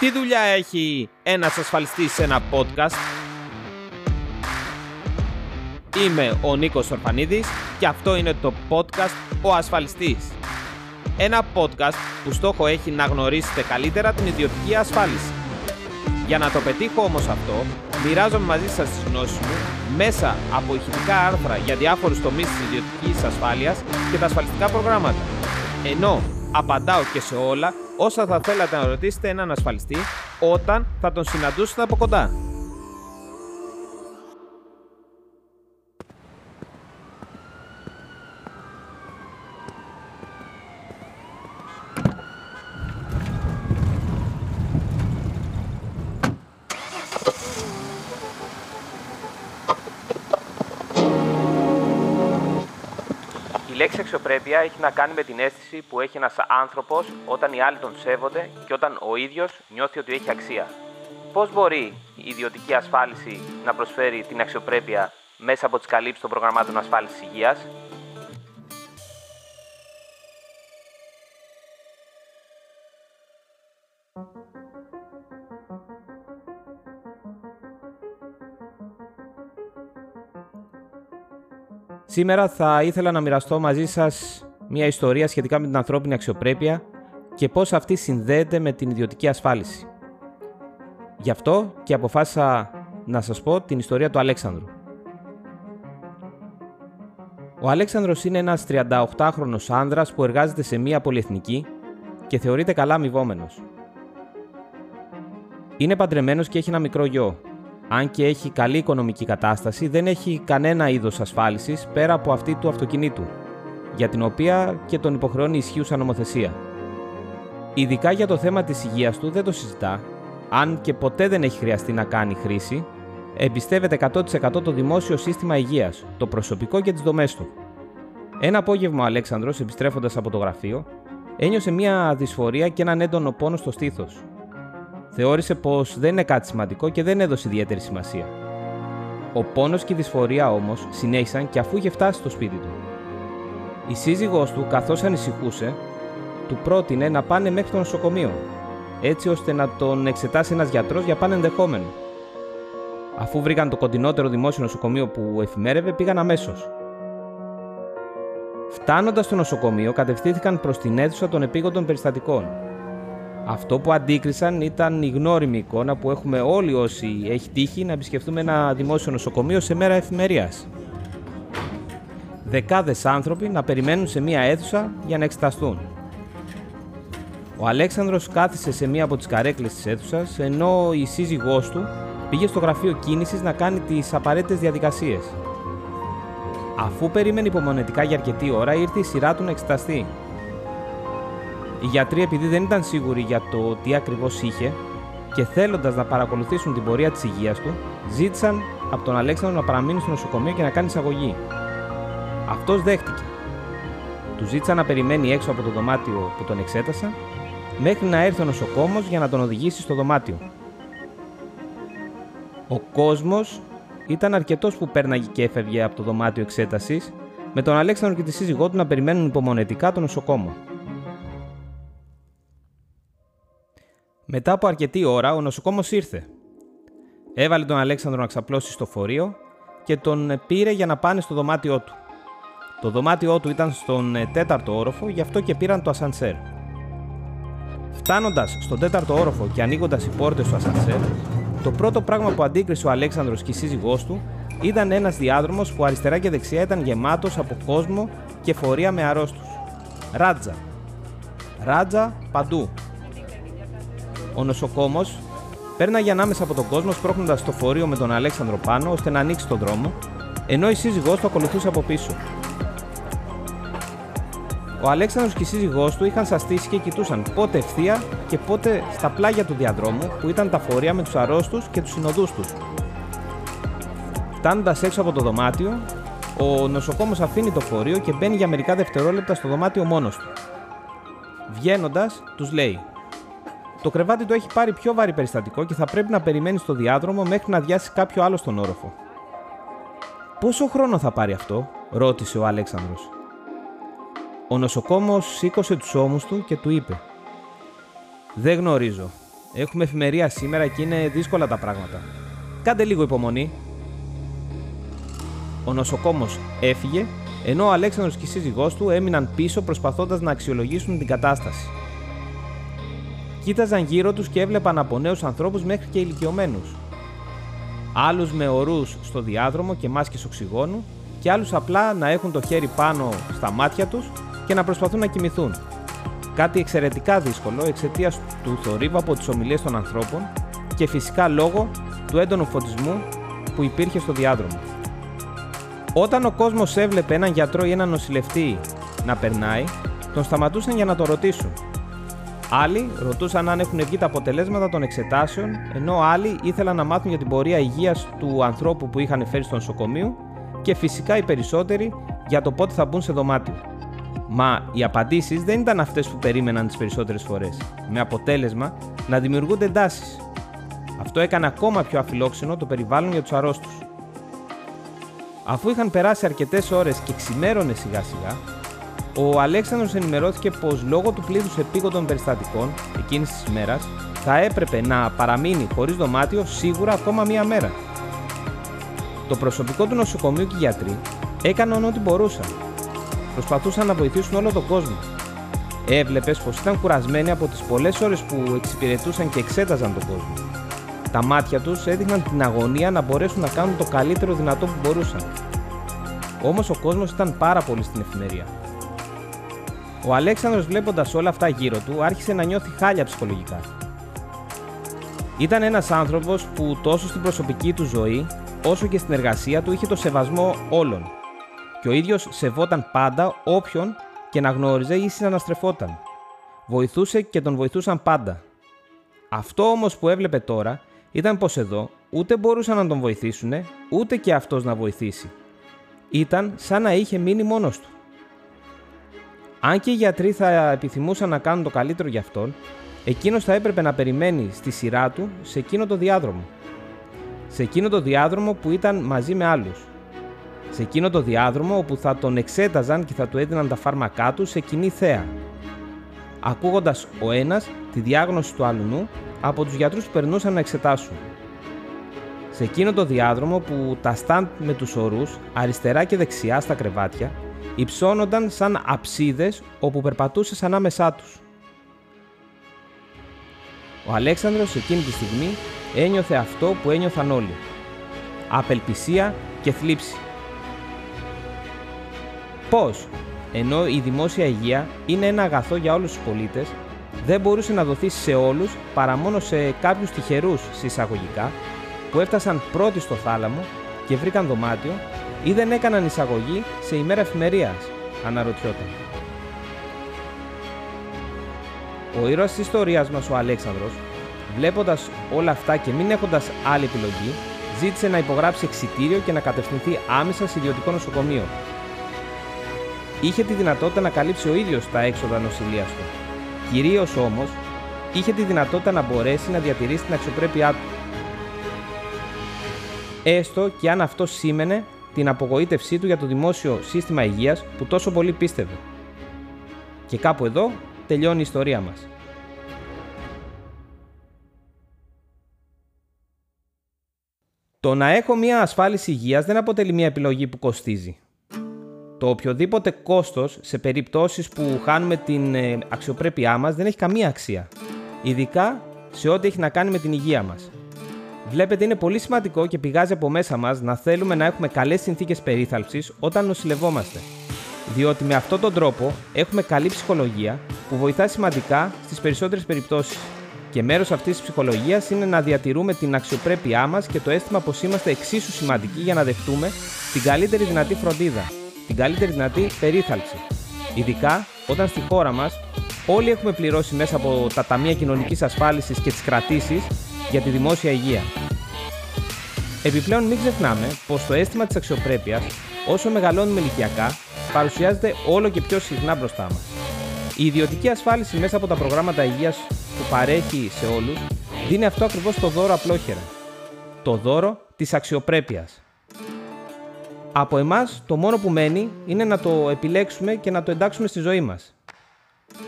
Τι δουλειά έχει ένας ασφαλιστής σε ένα podcast? Είμαι ο Νίκος Ορφανίδης και αυτό είναι το podcast «Ο Ασφαλιστής». Ένα podcast που στόχο έχει να γνωρίσετε καλύτερα την ιδιωτική ασφάλιση. Για να το πετύχω όμως αυτό, μοιράζομαι μαζί σας τις γνώσεις μου μέσα από ηχητικά άρθρα για διάφορους τομείς της ιδιωτικής ασφάλειας και τα ασφαλιστικά προγράμματα. Ενώ απαντάω και σε όλα όσα θα θέλατε να ρωτήσετε έναν ασφαλιστή όταν θα τον συναντούσετε από κοντά. Λέξη αξιοπρέπεια έχει να κάνει με την αίσθηση που έχει ένας άνθρωπος όταν οι άλλοι τον σέβονται και όταν ο ίδιος νιώθει ότι έχει αξία. Πώς μπορεί η ιδιωτική ασφάλιση να προσφέρει την αξιοπρέπεια μέσα από τις καλύψεις των προγραμμάτων ασφάλισης υγείας; Σήμερα θα ήθελα να μοιραστώ μαζί σας μια ιστορία σχετικά με την ανθρώπινη αξιοπρέπεια και πώς αυτή συνδέεται με την ιδιωτική ασφάλιση. Γι' αυτό και αποφάσισα να σας πω την ιστορία του Αλέξανδρου. Ο Αλέξανδρος είναι ένας 38χρονος άνδρας που εργάζεται σε μια πολυεθνική και θεωρείται καλά αμοιβόμενος. Είναι παντρεμένος και έχει ένα μικρό γιο, αν και έχει καλή οικονομική κατάσταση, δεν έχει κανένα είδος ασφάλισης πέρα από αυτή του αυτοκινήτου, για την οποία και τον υποχρεώνει ισχύουσα νομοθεσία. Ειδικά για το θέμα της υγείας του δεν το συζητά, αν και ποτέ δεν έχει χρειαστεί να κάνει χρήση, εμπιστεύεται 100% το δημόσιο σύστημα υγείας, το προσωπικό και τις δομές του. Ένα απόγευμα ο Αλέξανδρος, επιστρέφοντας από το γραφείο, ένιωσε μια δυσφορία και έναν έντονο πόνο στο στήθος, θεώρησε πως δεν είναι κάτι σημαντικό και δεν έδωσε ιδιαίτερη σημασία. Ο πόνος και η δυσφορία όμως συνέχισαν και αφού είχε φτάσει στο σπίτι του. Η σύζυγός του, καθώς ανησυχούσε, του πρότεινε να πάνε μέχρι το νοσοκομείο, έτσι ώστε να τον εξετάσει ένας γιατρός για πάνε ενδεχόμενο. Αφού βρήκαν το κοντινότερο δημόσιο νοσοκομείο που εφημέρευε, πήγαν αμέσως. Φτάνοντας στο νοσοκομείο, κατευθύνθηκαν προς την αίθουσα των επίγοντων περιστατικών, αυτό που αντίκρισαν ήταν η γνώριμη εικόνα που έχουμε όλοι όσοι έχει τύχει να επισκεφτούμε ένα δημόσιο νοσοκομείο σε μέρα εφημερίας. Δεκάδες άνθρωποι να περιμένουν σε μία αίθουσα για να εξεταστούν. Ο Αλέξανδρος κάθισε σε μία από τις καρέκλες της αίθουσας, ενώ η σύζυγός του πήγε στο γραφείο κίνησης να κάνει τις απαραίτητες διαδικασίες. Αφού περίμενε υπομονετικά για αρκετή ώρα, ήρθε η σειρά του να εξεταστεί οι γιατροί, επειδή δεν ήταν σίγουροι για το τι ακριβώς είχε και θέλοντας να παρακολουθήσουν την πορεία της υγείας του, ζήτησαν από τον Αλέξανδρο να παραμείνει στο νοσοκομείο και να κάνει εισαγωγή. Αυτός δέχτηκε. Του ζήτησαν να περιμένει έξω από το δωμάτιο που τον εξέτασαν μέχρι να έρθει ο νοσοκόμος για να τον οδηγήσει στο δωμάτιο. Ο κόσμος ήταν αρκετός που πέρναγε και έφευγε από το δωμάτιο εξέτασης, με τον Αλέξανδρο και τη σύζυγό του να περιμένουν υπομονετικά τον νοσοκόμο. Μετά από αρκετή ώρα, ο νοσοκόμος ήρθε. Έβαλε τον Αλέξανδρο να ξαπλώσει στο φορείο και τον πήρε για να πάνε στο δωμάτιό του. Το δωμάτιό του ήταν στον ε, τέταρτο όροφο, γι' αυτό και πήραν το ασανσέρ. Φτάνοντας στον τέταρτο όροφο και ανοίγοντας οι πόρτες του ασανσέρ, το πρώτο πράγμα που αντίκρισε ο Αλέξανδρος και η σύζυγός του ήταν ένας διάδρομος που αριστερά και δεξιά ήταν γεμάτος από κόσμο και φορεία με αρρώστους. Ράτζα. Ράτζα παντού. Ο νοσοκόμος πέρναγε ανάμεσα από τον κόσμο σπρώχνοντας το φορείο με τον Αλέξανδρο πάνω ώστε να ανοίξει τον δρόμο, ενώ η σύζυγός του ακολουθούσε από πίσω. Ο Αλέξανδρος και η σύζυγός του είχαν σαστήσει και κοιτούσαν πότε ευθεία και πότε στα πλάγια του διαδρόμου που ήταν τα φορεία με τους αρρώστους και τους συνοδούς τους. Φτάνοντας έξω από το δωμάτιο, ο νοσοκόμος αφήνει το φορείο και μπαίνει για μερικά δευτερόλεπτα στο δωμάτιο μόνος του. Βγαίνοντας, τους λέει: το κρεβάτι του έχει πάρει πιο βαρύ περιστατικό και θα πρέπει να περιμένει στο διάδρομο μέχρι να διάσει κάποιο άλλο στον όροφο. Πόσο χρόνο θα πάρει αυτό, ρώτησε ο Αλέξανδρος. Ο νοσοκόμος σήκωσε τους ώμους του και του είπε «Δεν γνωρίζω. Έχουμε εφημερία σήμερα και είναι δύσκολα τα πράγματα. Κάντε λίγο υπομονή. Ο νοσοκόμος έφυγε, ενώ ο Αλέξανδρος και η σύζυγός του έμειναν πίσω προσπαθώντας να αξιολογήσουν την κατάσταση. Κοίταζαν γύρω τους και έβλεπαν από νέους ανθρώπους μέχρι και ηλικιωμένους. Άλλους με ορούς στο διάδρομο και μάσκες οξυγόνου και άλλους απλά να έχουν το χέρι πάνω στα μάτια τους και να προσπαθούν να κοιμηθούν. Κάτι εξαιρετικά δύσκολο εξαιτίας του θορύβου από τις ομιλίες των ανθρώπων και φυσικά λόγω του έντονου φωτισμού που υπήρχε στο διάδρομο. Όταν ο κόσμος έβλεπε έναν γιατρό ή έναν νοσηλευτή να περνάει, τον σταματούσαν για να το ρωτήσουν. Άλλοι ρωτούσαν αν έχουν βγει τα αποτελέσματα των εξετάσεων, ενώ άλλοι ήθελαν να μάθουν για την πορεία υγείας του ανθρώπου που είχαν φέρει στο νοσοκομείο και φυσικά οι περισσότεροι για το πότε θα μπουν σε δωμάτιο. Μα οι απαντήσεις δεν ήταν αυτές που περίμεναν τις περισσότερες φορές, με αποτέλεσμα να δημιουργούνται εντάσεις. Αυτό έκανε ακόμα πιο αφιλόξενο το περιβάλλον για τους αρρώστους. Αφού είχαν περάσει αρκετές ώρες και ξημέρωνε σιγά σιγά, ο Αλέξανδρος ενημερώθηκε πως λόγω του πλήθους επίγοντων περιστατικών εκείνης της ημέρα θα έπρεπε να παραμείνει χωρίς δωμάτιο σίγουρα ακόμα μία μέρα. Το προσωπικό του νοσοκομείου και οι γιατροί έκαναν ό,τι μπορούσαν προσπαθούσαν να βοηθήσουν όλο τον κόσμο. Έβλεπες πως ήταν κουρασμένοι από τις πολλές ώρες που εξυπηρετούσαν και εξέταζαν τον κόσμο. Τα μάτια τους έδειχναν την αγωνία να μπορέσουν να κάνουν το καλύτερο δυνατό που μπορούσαν. Όμως ο κόσμος ήταν πάρα πολύ στην εφημερία. Ο Αλέξανδρος βλέποντας όλα αυτά γύρω του άρχισε να νιώθει χάλια ψυχολογικά. Ήταν ένας άνθρωπος που τόσο στην προσωπική του ζωή όσο και στην εργασία του είχε το σεβασμό όλων και ο ίδιος σεβόταν πάντα όποιον και να γνώριζε ή συναναστρεφόταν. Βοηθούσε και τον βοηθούσαν πάντα. Αυτό όμως που έβλεπε τώρα ήταν πως εδώ ούτε μπορούσαν να τον βοηθήσουν, ούτε και αυτός να βοηθήσει. Ήταν σαν να είχε μείνει μόνος του. Αν και οι γιατροί θα επιθυμούσαν να κάνουν το καλύτερο για αυτόν, εκείνος θα έπρεπε να περιμένει στη σειρά του σε εκείνο το διάδρομο. Σε εκείνο το διάδρομο που ήταν μαζί με άλλους σε εκείνο το διάδρομο όπου θα τον εξέταζαν και θα του έδιναν τα φάρμακά του σε κοινή θέα. Ακούγοντας ο ένας τη διάγνωση του άλλου από τους γιατρούς που περνούσαν να εξετάσουν. Σε εκείνο το διάδρομο που τα στάντ με τους ορούς αριστερά και δεξιά στα κρεβάτια υψώνονταν σαν αψίδες όπου περπατούσε ανάμεσά τους. Ο Αλέξανδρος εκείνη τη στιγμή ένιωθε αυτό που ένιωθαν όλοι. Απελπισία και θλίψη. Πώς, ενώ η δημόσια υγεία είναι ένα αγαθό για όλους τους πολίτες, δεν μπορούσε να δοθεί σε όλους παρά μόνο σε κάποιους τυχερούς συσσαγωγικά που έφτασαν πρώτοι στο θάλαμο και βρήκαν δωμάτιο ή δεν έκαναν εισαγωγή σε ημέρα εφημερία, αναρωτιόταν. Ο ήρωας της ιστορίας μας ο Αλέξανδρος, βλέποντας όλα αυτά και μην έχοντας άλλη επιλογή, ζήτησε να υπογράψει εξιτήριο και να κατευθυνθεί άμεσα σε ιδιωτικό νοσοκομείο, είχε τη δυνατότητα να καλύψει ο ίδιος τα έξοδα νοσηλεία του. Κυρίως όμως, είχε τη δυνατότητα να μπορέσει να διατηρήσει την αξιοπρέπειά του. Έστω και αν αυτό σήμαινε την απογοήτευσή του για το δημόσιο σύστημα υγείας που τόσο πολύ πίστευε. Και κάπου εδώ τελειώνει η ιστορία μας. Το να έχω μια ασφάλιση υγείας δεν αποτελεί μια επιλογή που κοστίζει το οποιοδήποτε κόστος σε περιπτώσεις που χάνουμε την ε, αξιοπρέπειά μας δεν έχει καμία αξία. Ειδικά σε ό,τι έχει να κάνει με την υγεία μας. Βλέπετε είναι πολύ σημαντικό και πηγάζει από μέσα μας να θέλουμε να έχουμε καλές συνθήκες περίθαλψης όταν νοσηλευόμαστε. Διότι με αυτόν τον τρόπο έχουμε καλή ψυχολογία που βοηθά σημαντικά στις περισσότερες περιπτώσεις. Και μέρος αυτής της ψυχολογίας είναι να διατηρούμε την αξιοπρέπειά μας και το αίσθημα πως είμαστε εξίσου σημαντικοί για να δεχτούμε την καλύτερη δυνατή φροντίδα την καλύτερη δυνατή περίθαλψη. Ειδικά όταν στη χώρα μας όλοι έχουμε πληρώσει μέσα από τα ταμεία κοινωνικής ασφάλισης και τις κρατήσεις για τη δημόσια υγεία. Επιπλέον, μην ξεχνάμε πως το αίσθημα της αξιοπρέπειας, όσο μεγαλώνουμε ηλικιακά, παρουσιάζεται όλο και πιο συχνά μπροστά μας. Η ιδιωτική ασφάλιση μέσα από τα προγράμματα υγείας που παρέχει σε όλους δίνει αυτό ακριβώς το δώρο απλόχερα. Το δώρο της αξιοπρέπειας. Από εμάς το μόνο που μένει είναι να το επιλέξουμε και να το εντάξουμε στη ζωή μας.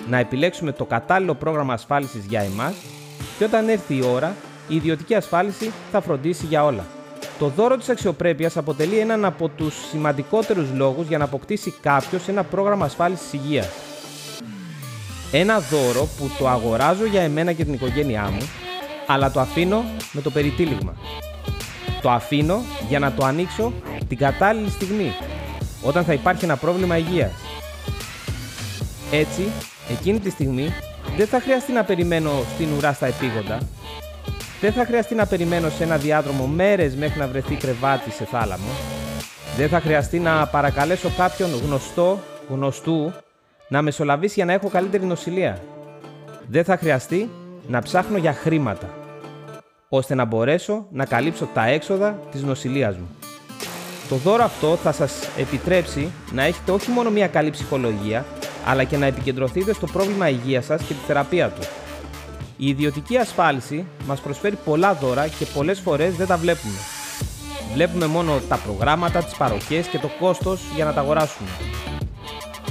Να επιλέξουμε το κατάλληλο πρόγραμμα ασφάλισης για εμάς και όταν έρθει η ώρα, η ιδιωτική ασφάλιση θα φροντίσει για όλα. Το δώρο της αξιοπρέπειας αποτελεί έναν από τους σημαντικότερους λόγους για να αποκτήσει κάποιος ένα πρόγραμμα ασφάλισης υγείας. Ένα δώρο που το αγοράζω για εμένα και την οικογένειά μου, αλλά το αφήνω με το περιτύλιγμα. Το αφήνω για να το ανοίξω την κατάλληλη στιγμή, όταν θα υπάρχει ένα πρόβλημα υγείας. Έτσι, εκείνη τη στιγμή δεν θα χρειαστεί να περιμένω στην ουρά στα επίγοντα, δεν θα χρειαστεί να περιμένω σε ένα διάδρομο μέρες μέχρι να βρεθεί κρεβάτι σε θάλαμο, δεν θα χρειαστεί να παρακαλέσω κάποιον γνωστό, γνωστού, να μεσολαβήσει για να έχω καλύτερη νοσηλεία. Δεν θα χρειαστεί να ψάχνω για χρήματα, ώστε να μπορέσω να καλύψω τα έξοδα της νοσηλείας μου. Το δώρο αυτό θα σας επιτρέψει να έχετε όχι μόνο μια καλή ψυχολογία, αλλά και να επικεντρωθείτε στο πρόβλημα υγείας σας και τη θεραπεία του. Η ιδιωτική ασφάλιση μας προσφέρει πολλά δώρα και πολλές φορές δεν τα βλέπουμε. Βλέπουμε μόνο τα προγράμματα, τις παροχές και το κόστος για να τα αγοράσουμε.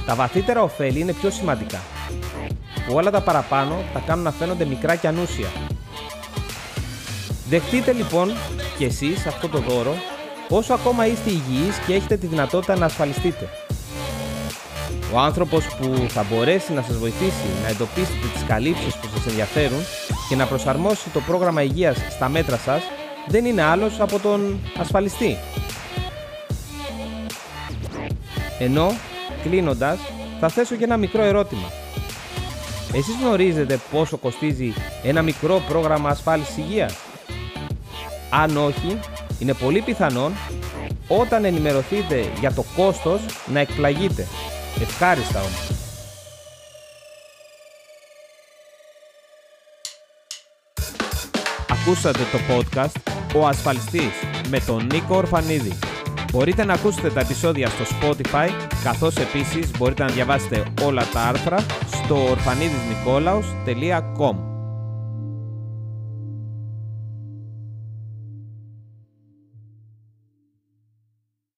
Τα βαθύτερα ωφέλη είναι πιο σημαντικά. Που όλα τα παραπάνω τα κάνουν να φαίνονται μικρά και ανούσια. Δεχτείτε λοιπόν και εσείς αυτό το δώρο όσο ακόμα είστε υγιείς και έχετε τη δυνατότητα να ασφαλιστείτε. Ο άνθρωπος που θα μπορέσει να σας βοηθήσει να εντοπίσετε τις καλύψεις που σας ενδιαφέρουν και να προσαρμόσει το πρόγραμμα υγείας στα μέτρα σας δεν είναι άλλος από τον ασφαλιστή. Ενώ, κλείνοντας, θα θέσω και ένα μικρό ερώτημα. Εσείς γνωρίζετε πόσο κοστίζει ένα μικρό πρόγραμμα ασφάλισης υγείας; Αν όχι, είναι πολύ πιθανόν όταν ενημερωθείτε για το κόστος να εκπλαγείτε. Ευχάριστα όμως. Ακούσατε το podcast «Ο Ασφαλιστής» με τον Νίκο Ορφανίδη. Μπορείτε να ακούσετε τα επεισόδια στο Spotify, καθώς επίσης μπορείτε να διαβάσετε όλα τα άρθρα στο orfanidisnikolaos.com.